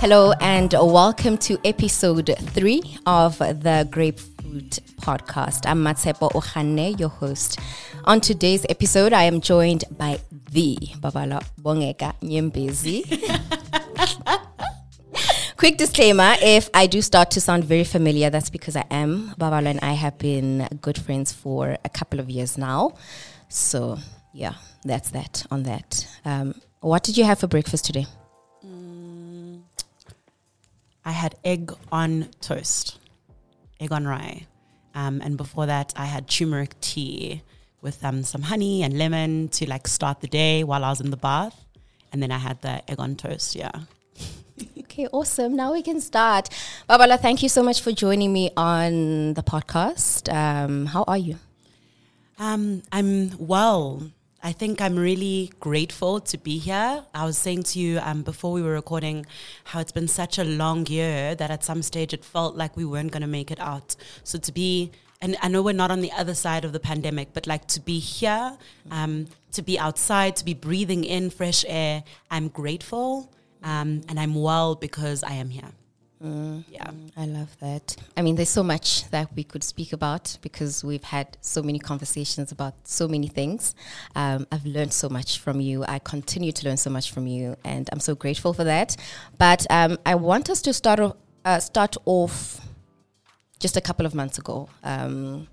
Hello, and welcome to episode three of the Grapefruit Podcast. I'm Matsepo Ohane, your host. On today's episode, I am joined by the Babala Bongeka Nyembezi. Quick disclaimer if I do start to sound very familiar, that's because I am. Babala and I have been good friends for a couple of years now. So, yeah, that's that on that. Um, what did you have for breakfast today? I had egg on toast, egg on rye. Um, and before that, I had turmeric tea with um, some honey and lemon to like start the day while I was in the bath. And then I had the egg on toast, yeah. Okay, awesome. Now we can start. Babala, thank you so much for joining me on the podcast. Um, how are you? Um, I'm well. I think I'm really grateful to be here. I was saying to you um, before we were recording how it's been such a long year that at some stage it felt like we weren't going to make it out. So to be, and I know we're not on the other side of the pandemic, but like to be here, um, to be outside, to be breathing in fresh air, I'm grateful um, and I'm well because I am here. Mm, yeah, I love that. I mean, there's so much that we could speak about because we've had so many conversations about so many things. Um, I've learned so much from you. I continue to learn so much from you, and I'm so grateful for that. But um, I want us to start off, uh, start off just a couple of months ago. Um,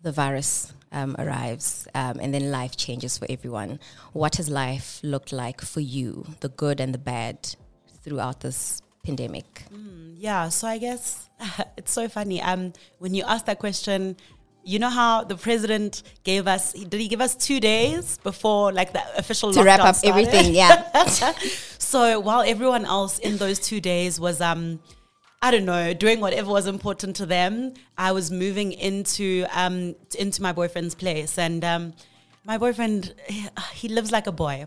the virus um, arrives um, and then life changes for everyone. What has life looked like for you, the good and the bad, throughout this pandemic? Mm, yeah, so I guess it's so funny. Um, when you ask that question, you know how the president gave us did he give us two days before like the official to wrap up started? everything yeah so while everyone else in those two days was um I don't know, doing whatever was important to them. I was moving into um, into my boyfriend's place, and um, my boyfriend he, he lives like a boy.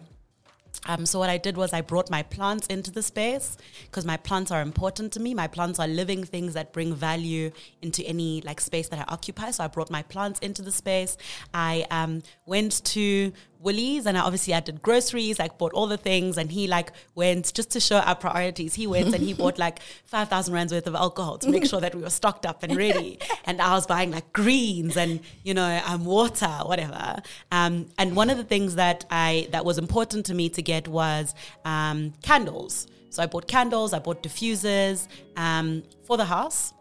Um, so what I did was I brought my plants into the space because my plants are important to me. My plants are living things that bring value into any like space that I occupy. So I brought my plants into the space. I um, went to Woolies and I obviously I did groceries, like bought all the things and he like went just to show our priorities. He went and he bought like 5,000 rands worth of alcohol to make sure that we were stocked up and ready. And I was buying like greens and, you know, um, water, whatever. Um, and one of the things that I, that was important to me to get was um, candles. So I bought candles, I bought diffusers um, for the house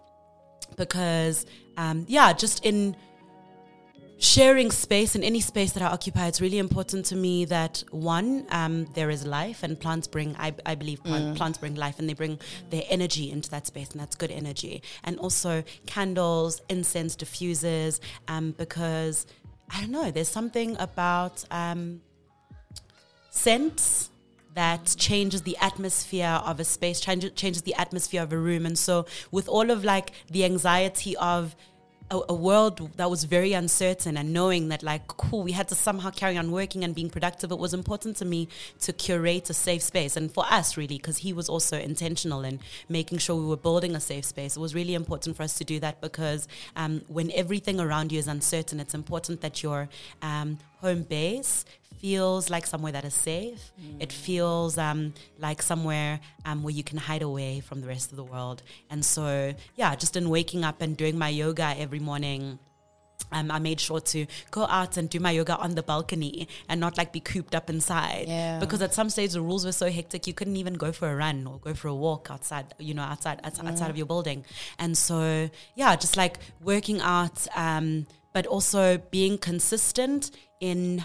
because, um, yeah, just in, sharing space in any space that I occupy, it's really important to me that one, um, there is life, and plants bring, I, I believe, plant, mm. plants bring life, and they bring their energy into that space, and that's good energy. And also candles, incense, diffusers, um, because I don't know, there's something about um, scents that changes the atmosphere of a space, changes, changes the atmosphere of a room. And so, with all of like the anxiety of a, a, world that was very uncertain and knowing that like cool we had to somehow carry on working and being productive it was important to me to curate a safe space. And for us really because he was also intentional in making sure we were building a safe space. It was really important for us to do that because um, when everything around you is uncertain it's important that your um, home base feels like somewhere that is safe. Mm. It feels um, like somewhere um, where you can hide away from the rest of the world. And so, yeah, just in waking up and doing my yoga every morning. Um, I made sure to go out and do my yoga on the balcony and not like be cooped up inside. Yeah. Because at some stage the rules were so hectic you couldn't even go for a run or go for a walk outside, you know, outside outside, outside of your building. And so yeah, just like working out, um, but also being consistent in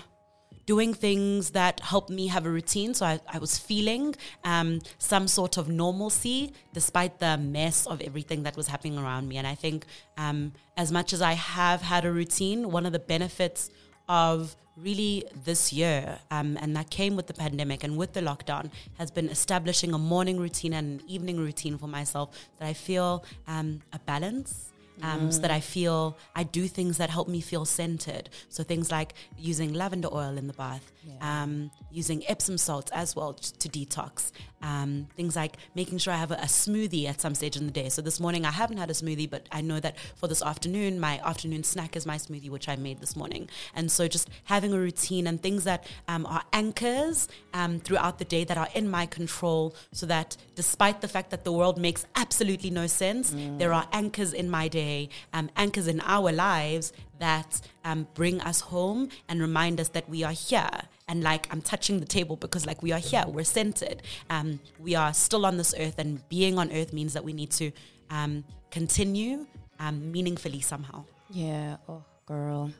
doing things that helped me have a routine. So I, I was feeling um, some sort of normalcy despite the mess of everything that was happening around me. And I think um, as much as I have had a routine, one of the benefits of really this year, um, and that came with the pandemic and with the lockdown, has been establishing a morning routine and an evening routine for myself that I feel um, a balance um, so that I feel I do things that help me feel centered. So things like using lavender oil in the bath, Yeah. um, using Epsom salts as well to detox. Um, things like making sure I have a, a smoothie at some stage in the day. So this morning I haven't had a smoothie, but I know that for this afternoon, my afternoon snack is my smoothie, which I made this morning. And so just having a routine and things that um, are anchors um, throughout the day that are in my control, so that despite the fact that the world makes absolutely no sense, there are anchors in my day, um, anchors in our lives that um, bring us home and remind us that we are here. And like I'm touching the table because like we are here, we're centered. Um, we are still on this earth, and being on earth means that we need to um, continue um, meaningfully somehow. Yeah. Oh, girl.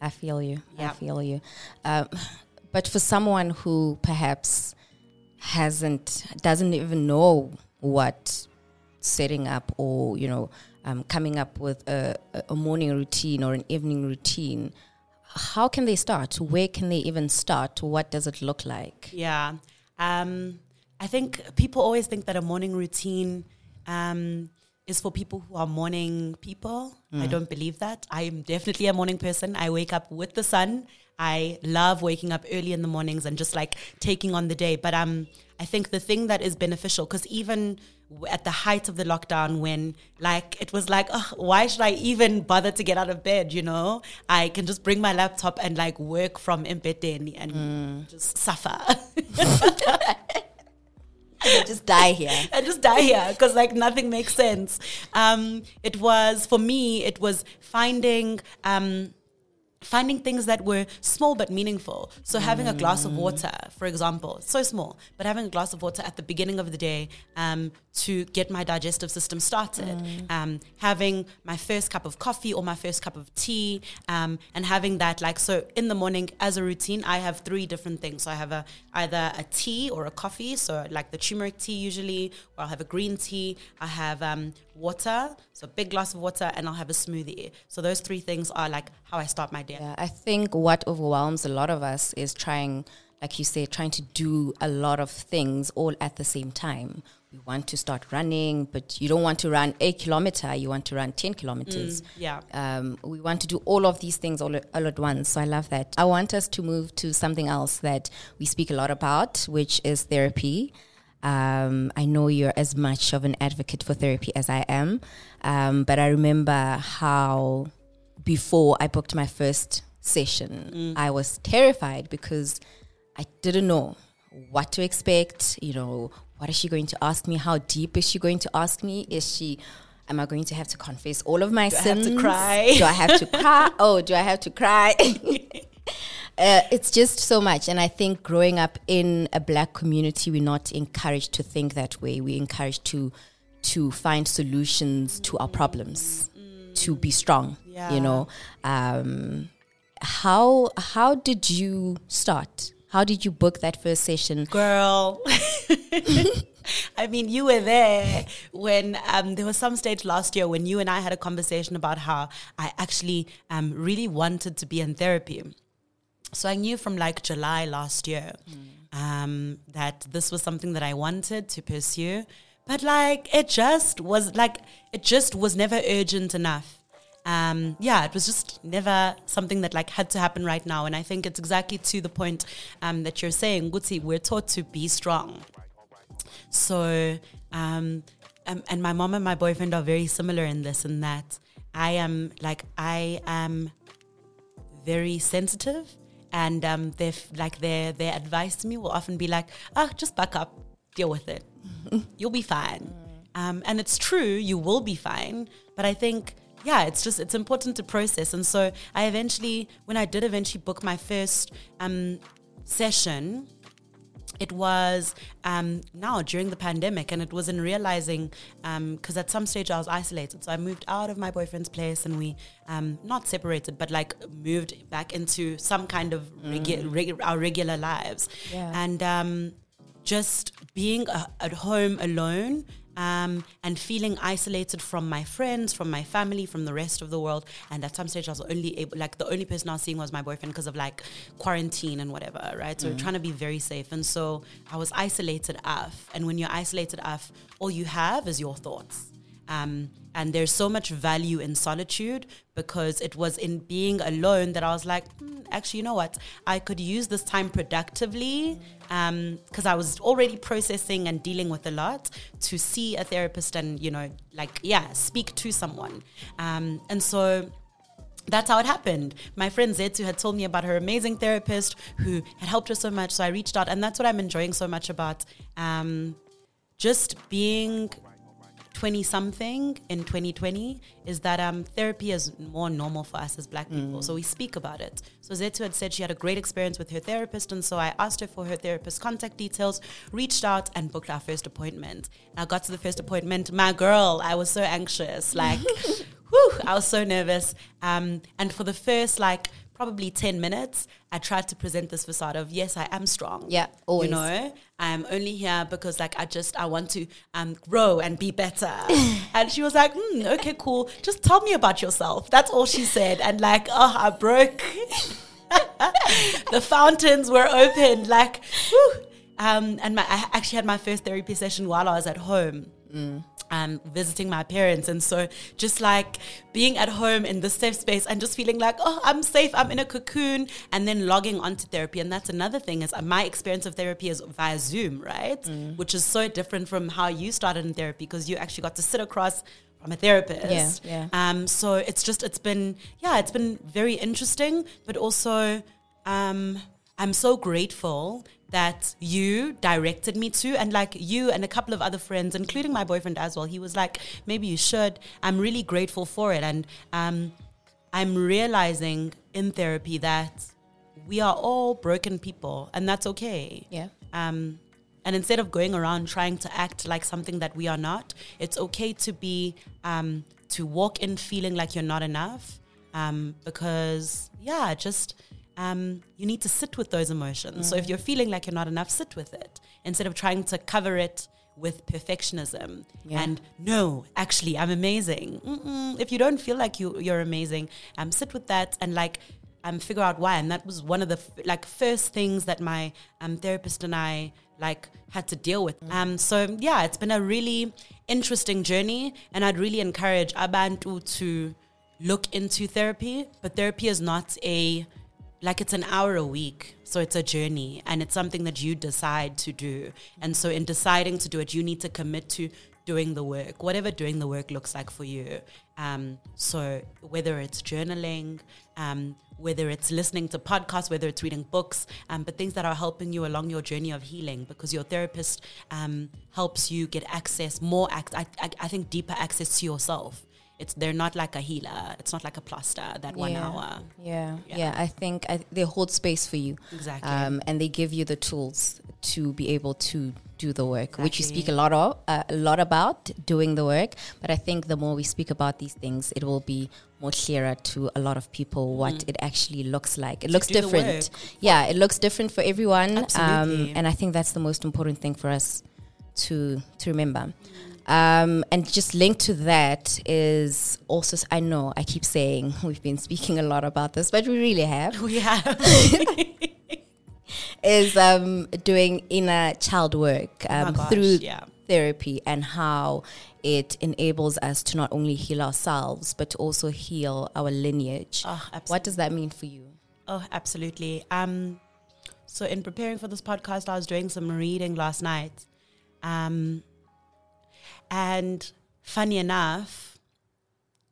I feel you. I feel you. Um, but for someone who perhaps hasn't, doesn't even know what setting up or, you know, um, coming up with a, a morning routine or an evening routine, how can they start? Where can they even start? What does it look like? Yeah. Um, I think people always think that a morning routine um, is for people who are morning people. I don't believe that. I am definitely a morning person. I wake up with the sun. I love waking up early in the mornings and just like taking on the day. But um, I think the thing that is beneficial, because even at the height of the lockdown, when like it was like, oh, why should I even bother to get out of bed? You know, I can just bring my laptop and like work from Mbedeni and just suffer. just die here. I just die here because like nothing makes sense. Um, it was for me. It was finding. Um, Finding things that were small but meaningful. So, having a glass of water, for example, so small, but having a glass of water at the beginning of the day um, to get my digestive system started. Um, having my first cup of coffee or my first cup of tea, um, and having that, like, so in the morning as a routine, I have three different things. So, I have a either a tea or a coffee. So, like the turmeric tea usually, or I'll have a green tea. I have um, water, so a big glass of water, and I'll have a smoothie. So, those three things are like how I start my day. Yeah, I think what overwhelms a lot of us is trying, like you say, trying to do a lot of things all at the same time. We want to start running, but you don't want to run a kilometer, you want to run 10 kilometers. Yeah. Um, we want to do all of these things all, all at once. So I love that. I want us to move to something else that we speak a lot about, which is therapy. Um, I know you're as much of an advocate for therapy as I am, um, but I remember how before I booked my first session, I was terrified because I didn't know what to expect. You know, what is she going to ask me? How deep is she going to ask me? Is she, am I going to have to confess all of my Do I have sins? to cry? Do I have to cry? Oh, do I have to cry? Uh, it's just so much. And I think growing up in a black community, we're not encouraged to think that way. We're encouraged to to find solutions to our problems, to be strong. Yeah. You know, um, how how did you start? How did you book that first session? Girl. I mean, you were there when um, there was some stage last year when you and I had a conversation about how I actually um, really wanted to be in therapy. So I knew from like July last year um, that this was something that I wanted to pursue. But like, it just was like, it just was never urgent enough. Um, yeah, it was just never something that like had to happen right now. And I think it's exactly to the point um, that you're saying, Guti, we're taught to be strong. So, um, and my mom and my boyfriend are very similar in this, and that I am like, I am very sensitive. And um, they're like their their advice to me will often be like, "Ah, just back up, deal with it, you'll be fine." Um, and it's true, you will be fine. But I think, yeah, it's just it's important to process. And so I eventually, when I did eventually book my first um, session, it was um, now during the pandemic, and it was in realizing because at some stage I was isolated, so I moved out of my boyfriend's place, and we um, not separated, but like moved back into some kind of regu- reg- our regular lives, Yeah. and um, just being uh, at home alone. Um, and feeling isolated from my friends, from my family, from the rest of the world. And at some stage, I was only able, like, the only person I was seeing was my boyfriend because of like quarantine and whatever, right? So we're trying to be very safe. And so I was isolated off. And when you're isolated off, all you have is your thoughts. Um, And there's so much value in solitude because it was in being alone that I was like, hmm, actually, you know what? I could use this time productively because I was already processing and dealing with a lot to see a therapist and, you know, like, yeah, speak to someone. Um, and so that's how it happened. My friend Zetsu had told me about her amazing therapist who had helped her so much. So I reached out, and that's what I'm enjoying so much about um, just being 20 something in 2020 is that um, therapy is more normal for us as black people. So we speak about it. So Zetsu had said she had a great experience with her therapist. And so I asked her for her therapist contact details, reached out, and booked our first appointment. I got to the first appointment. My girl, I was so anxious. Like, whew, I was so nervous. Um, and for the first, like, probably 10 minutes, I tried to present this facade of, yes, I am strong. Yeah, always. You know, I'm only here because, like, I just, I want to um, grow and be better. and she was like, mm, okay, cool. Just tell me about yourself. That's all she said. And, like, oh, I broke. the fountains were open. Like. Um, and my, I actually had my first therapy session while I was at home. Um, visiting my parents, and so just like being at home in the safe space and just feeling like, oh, I'm safe, I'm in a cocoon, and then logging onto therapy. And that's another thing is uh, my experience of therapy is via Zoom, right? Which is so different from how you started in therapy because you actually got to sit across from a therapist. Yeah, Um, so it's just it's been yeah, it's been very interesting, but also um, I'm so grateful that you directed me to and like you and a couple of other friends including my boyfriend as well he was like maybe you should i'm really grateful for it and um, i'm realizing in therapy that we are all broken people and that's okay Yeah. um, and instead of going around trying to act like something that we are not, it's okay to be um, to walk in feeling like you're not enough. Um, because yeah, just um, you need to sit with those emotions. So if you're feeling like you're not enough, sit with it instead of trying to cover it with perfectionism Yeah. and no actually i'm amazing Mm-mm. if you don't feel like you, you're amazing um, sit with that and like um, figure out why and that was one of the f- like first things that my um, therapist and i like had to deal with um, so yeah it's been a really interesting journey and i'd really encourage abantu to look into therapy but therapy is not a like it's an hour a week so it's a journey and it's something that you decide to do. And so in deciding to do it you need to commit to doing the work whatever doing the work looks like for you. Um, so whether it's journaling um, whether it's listening to podcasts whether it's reading books um, but things that are helping you along your journey of healing because your therapist um, helps you get access more ac- I, I, I think deeper access to yourself it's they're not like a healer it's not like a plaster that one hour Yeah, Yeah. yeah. I think I, they hold space for you, Exactly. um, and they give you the tools to be able to do the work, which you speak a lot of, uh, a lot about doing the work. But I think the more we speak about these things, it will be more clearer to a lot of people what it actually looks like. It looks Mm. different. Yeah, it looks different for everyone. Absolutely. Um, and I think that's the most important thing for us to to remember. Um, and just linked to that is also, I know I keep saying we've been speaking a lot about this, but we really have, we have is um, doing inner child work Oh um, gosh, through yeah. therapy and how it enables us to not only heal ourselves, but to also heal our lineage. Oh, what does that mean for you? Oh, absolutely. Um, so in preparing for this podcast, I was doing some reading last night, um, and funny enough,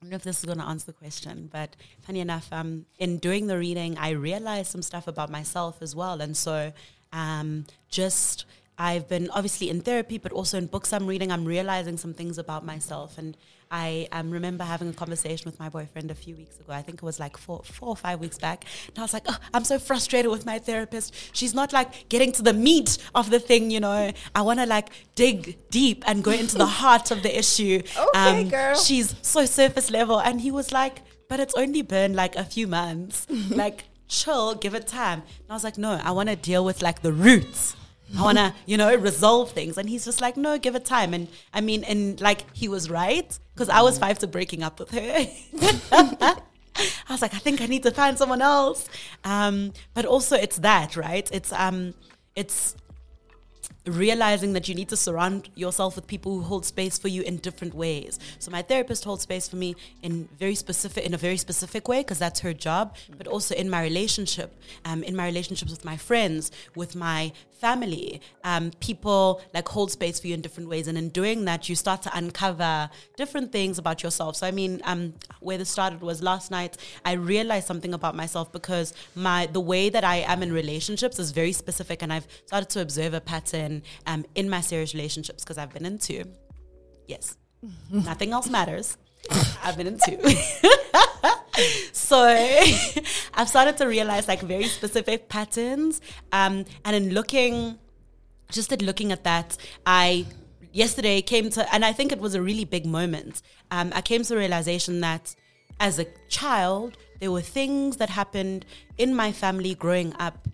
I don't know if this is going to answer the question, but funny enough, um, in doing the reading, I realized some stuff about myself as well, and so um, just I've been obviously in therapy, but also in books I'm reading, I'm realizing some things about myself. And I um, remember having a conversation with my boyfriend a few weeks ago. I think it was like four, four or five weeks back. And I was like, oh, I'm so frustrated with my therapist. She's not like getting to the meat of the thing, you know. I want to like dig deep and go into the heart of the issue. Um, Okay, girl. She's so surface level. And he was like, but it's only been like a few months. like, chill, give it time. And I was like, no, I want to deal with like the roots. I want to, you know, resolve things. And he's just like, no, give it time. And I mean, and like, he was right because I was five to breaking up with her. I was like, I think I need to find someone else. Um, but also, it's that, right? It's, um, it's, realizing that you need to surround yourself with people who hold space for you in different ways. So my therapist holds space for me in very specific, in a very specific way, because that's her job. But also in my relationship, um, in my relationships with my friends, with my family, um, people like hold space for you in different ways. And in doing that, you start to uncover different things about yourself. So I mean, um, where this started was last night. I realized something about myself because my the way that I am in relationships is very specific, and I've started to observe a pattern um, in my serious relationships because I've been into. Yes, nothing else matters. I've been into. so I've started to realize like very specific patterns. Um, and in looking, just at looking at that, I yesterday came to, and I think it was a really big moment. Um, I came to realization that as a child, there were things that happened in my family growing up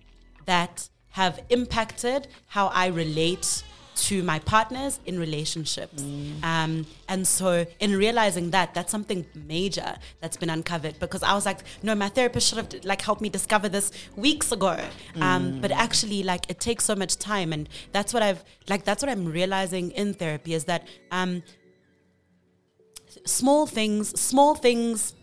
that have impacted how I relate to my partners in relationships. Mm. Um, and so, in realizing that, that's something major that's been uncovered because I was like, no, my therapist should have like helped me discover this weeks ago. Um, mm. But actually, like, it takes so much time, and that's what I've like. That's what I'm realizing in therapy is that um, small things, small things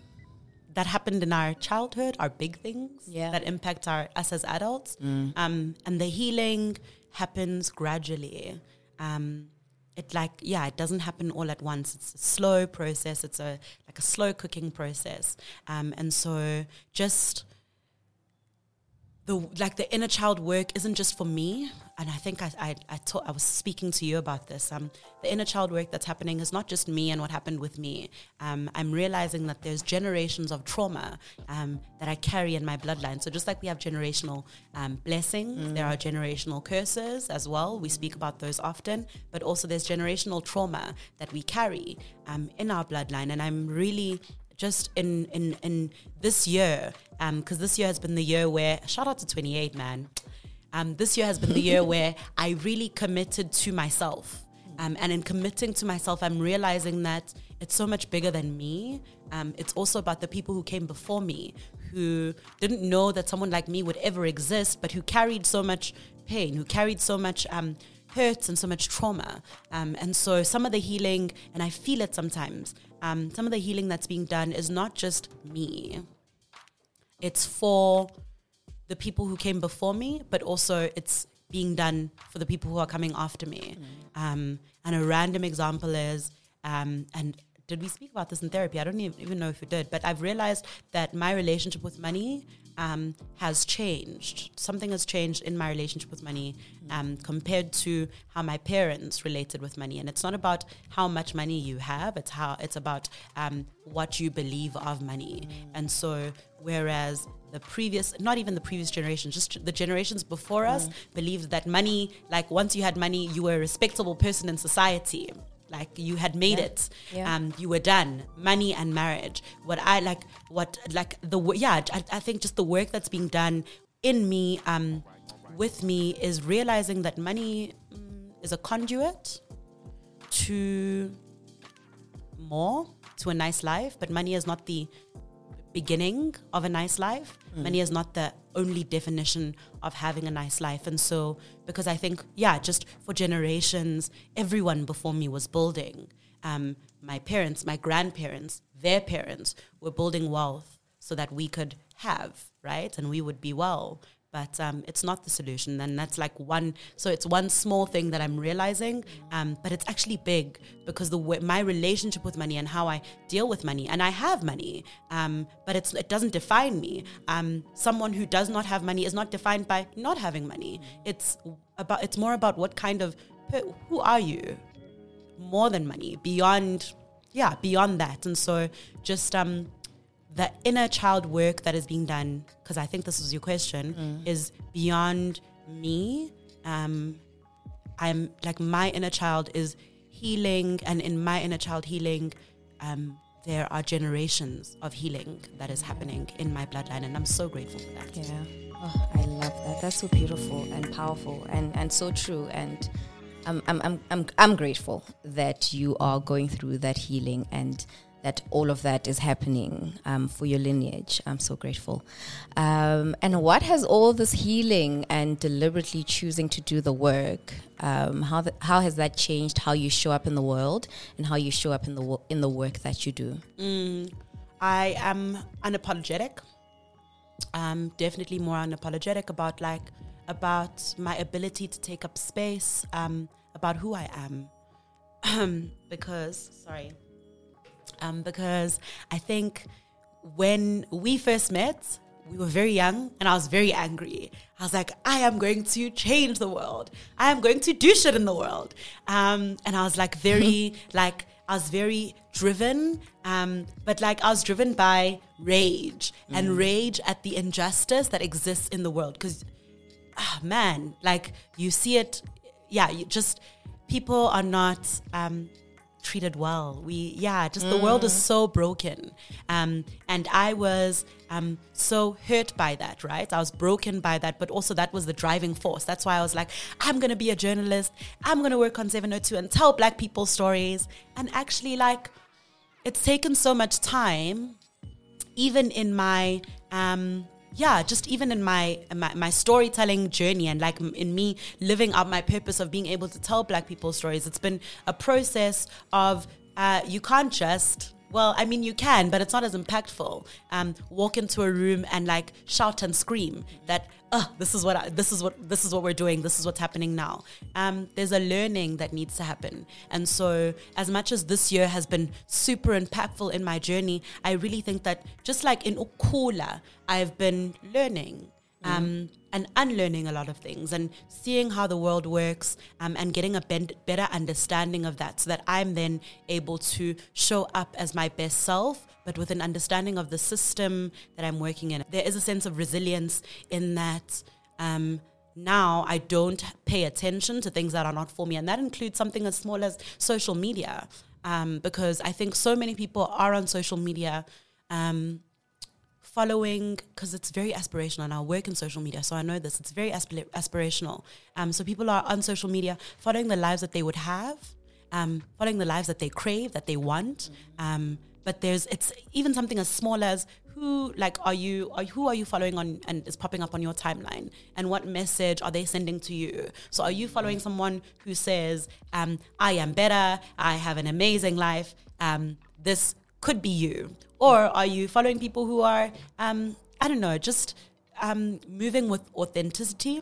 that happened in our childhood are big things yeah. that impact our us as adults. Mm. Um, and the healing happens gradually. Um, it like yeah, it doesn't happen all at once. It's a slow process. It's a like a slow cooking process. Um, and so just the like the inner child work isn't just for me and I think I I I, I was speaking to you about this. Um, the inner child work that's happening is not just me and what happened with me. Um, I'm realizing that there's generations of trauma um, that I carry in my bloodline. So just like we have generational um, blessings, mm. there are generational curses as well. We speak about those often, but also there's generational trauma that we carry um, in our bloodline. And I'm really just in in in this year, because um, this year has been the year where shout out to 28 man. Um, this year has been the year where I really committed to myself. Um, and in committing to myself, I'm realizing that it's so much bigger than me. Um, it's also about the people who came before me, who didn't know that someone like me would ever exist, but who carried so much pain, who carried so much um, hurt and so much trauma. Um, and so some of the healing, and I feel it sometimes, some of the healing that's being done is not just me. It's for the people who came before me, but also it's being done for the people who are coming after me. Mm. Um, and a random example is, um, and did we speak about this in therapy? I don't even know if we did, but I've realized that my relationship with money um, has changed. Something has changed in my relationship with money um, compared to how my parents related with money. And it's not about how much money you have; it's how it's about um, what you believe of money. And so, whereas the previous, not even the previous generation, just the generations before us, mm. believed that money, like once you had money, you were a respectable person in society like you had made yeah. it yeah. um you were done money and marriage what i like what like the yeah I, I think just the work that's being done in me um with me is realizing that money mm, is a conduit to more to a nice life but money is not the beginning of a nice life. Mm. Money is not the only definition of having a nice life. And so, because I think, yeah, just for generations, everyone before me was building. Um, my parents, my grandparents, their parents were building wealth so that we could have, right? And we would be well but um, it's not the solution. And that's like one. So it's one small thing that I'm realizing, um, but it's actually big because the way, my relationship with money and how I deal with money, and I have money, um, but it's it doesn't define me. Um, someone who does not have money is not defined by not having money. It's about it's more about what kind of who are you, more than money, beyond yeah, beyond that. And so just um the inner child work that is being done, because I think this was your question, mm. is beyond me. Um, I'm like my inner child is healing, and in my inner child healing, um, there are generations of healing that is happening in my bloodline, and I'm so grateful for that. Yeah, oh, I love that. That's so beautiful and powerful, and and so true. And I'm I'm I'm I'm, I'm grateful that you are going through that healing and that all of that is happening um, for your lineage. I'm so grateful. Um, and what has all this healing and deliberately choosing to do the work? Um, how how has that changed how you show up in the world and how you show up in the wo- in the work that you do? Mm, I am unapologetic. I'm definitely more unapologetic about like about my ability to take up space, um, about who I am, because sorry um, because I think when we first met, we were very young and I was very angry. I was like, I am going to change the world. I am going to do shit in the world. Um, and I was like, very, like, I was very driven, um, but like I was driven by rage mm. and rage at the injustice that exists in the world. Because, oh, man, like you see it, yeah, you just, people are not. Um, treated well. We, yeah, just mm. the world is mm. so broken. Um, and I was um, so hurt by that, right? I was broken by that, but also that was the driving force. That's why I was like, I'm going to be a journalist. I'm going to work on 702 and tell black people stories. And actually, like, it's taken so much time, even in my, um, yeah, just even in my, my, my storytelling journey and like in me living out my purpose of being able to tell Black people stories, it's been a process of uh, you can't just well, I mean, you can, but it's not as impactful. Um, walk into a room and like shout and scream that, oh, this is what I, this is what this is what we're doing. This is what's happening now. Um, there's a learning that needs to happen, and so as much as this year has been super impactful in my journey, I really think that just like in Ukula, I've been learning um, and unlearning a lot of things and seeing how the world works um, and getting a ben- better understanding of that so that I'm then able to show up as my best self, but with an understanding of the system that I'm working in. There is a sense of resilience in that. Um, now I don't pay attention to things that are not for me. And that includes something as small as social media. Um, because I think so many people are on social media um, following because it's very aspirational and I work in social media, so I know this. It's very asp- aspirational. Um, so people are on social media following the lives that they would have, um, following the lives that they crave, that they want. Um, but there's it's even something as small as who like are you are, who are you following on and is popping up on your timeline and what message are they sending to you so are you following someone who says um, i am better i have an amazing life um, this could be you? Or are you following people who are, um, I don't know, just um, moving with authenticity?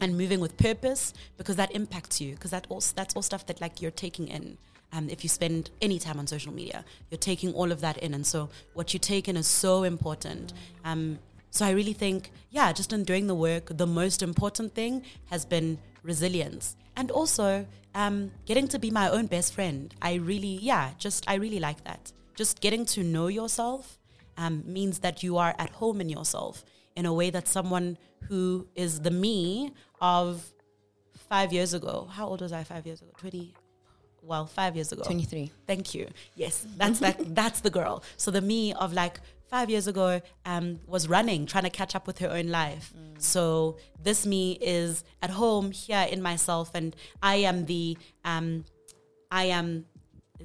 and moving with purpose because that impacts you? Because that also that's all stuff that like you're taking in um, if you spend any time on social media you're taking all of that in. And so what you take in is so important. Um, so i really think yeah just in doing the work the most important thing has been resilience. And also um, getting to be my own best friend. I really yeah just i really like that just getting to know yourself um, means that you are at home in yourself in a way that someone who is the me of five years ago. How old was I five years ago? 20. Well, five years ago. 23. Thank you. Yes, that's that. that's the girl. So the me of like five years ago um, was running, trying to catch up with her own life. Mm. So this me is at home here in myself, and I am the um, I am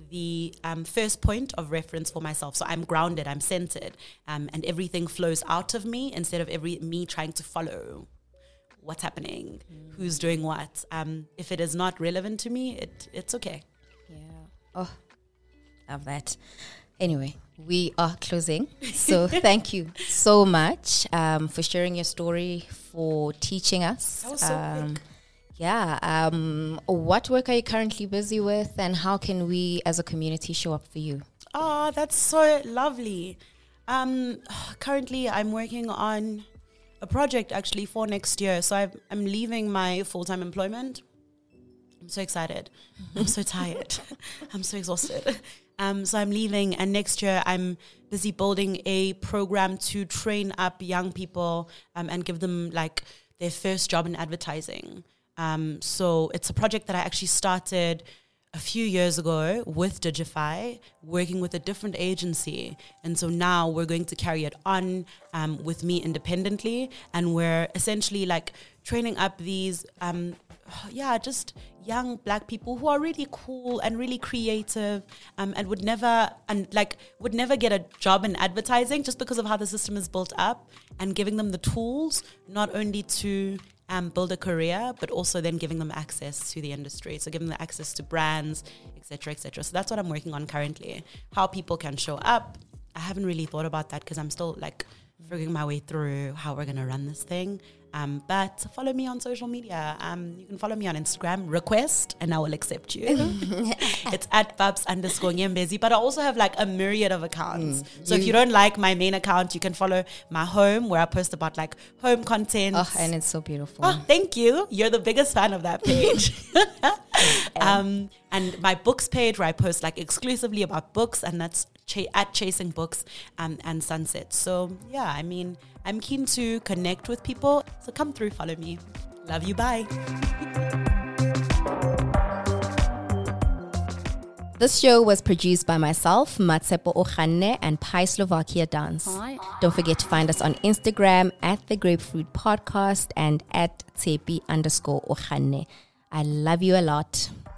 the um, first point of reference for myself. So I'm grounded, I'm centered, um, and everything flows out of me instead of every me trying to follow what's happening, mm. who's doing what. Um, if it is not relevant to me, it it's okay. Yeah. Oh, love that. Anyway, we are closing. So thank you so much um, for sharing your story, for teaching us. That was so um, quick yeah. Um, what work are you currently busy with, and how can we as a community show up for you? Oh, that's so lovely. Um, currently, I'm working on a project actually for next year. So i am leaving my full time employment. I'm so excited. I'm so tired. I'm so exhausted. Um, so I'm leaving, and next year I'm busy building a program to train up young people um, and give them like their first job in advertising. Um, so it's a project that I actually started a few years ago with Digify, working with a different agency. And so now we're going to carry it on um, with me independently. And we're essentially like training up these, um, yeah, just young black people who are really cool and really creative um, and would never, and like, would never get a job in advertising just because of how the system is built up and giving them the tools, not only to um, build a career, but also then giving them access to the industry. So giving them access to brands, etc., etc. So that's what I'm working on currently. How people can show up. I haven't really thought about that because I'm still like figuring my way through how we're gonna run this thing. Um, but follow me on social media. Um, you can follow me on Instagram, request, and I will accept you. it's at babs underscore nyembezi. But I also have like a myriad of accounts. Mm. So you if you don't like my main account, you can follow my home where I post about like home content. Oh, and it's so beautiful. Oh, thank you. You're the biggest fan of that page. um, and my books page where I post like exclusively about books, and that's ch- at Chasing Books um, and Sunset. So yeah, I mean, I'm keen to connect with people. So come through, follow me. Love you. Bye. This show was produced by myself, Matsepo Ochane, and Pi Slovakia Dance. Hi. Don't forget to find us on Instagram at the Grapefruit Podcast and at Tsepi underscore Ochane. I love you a lot.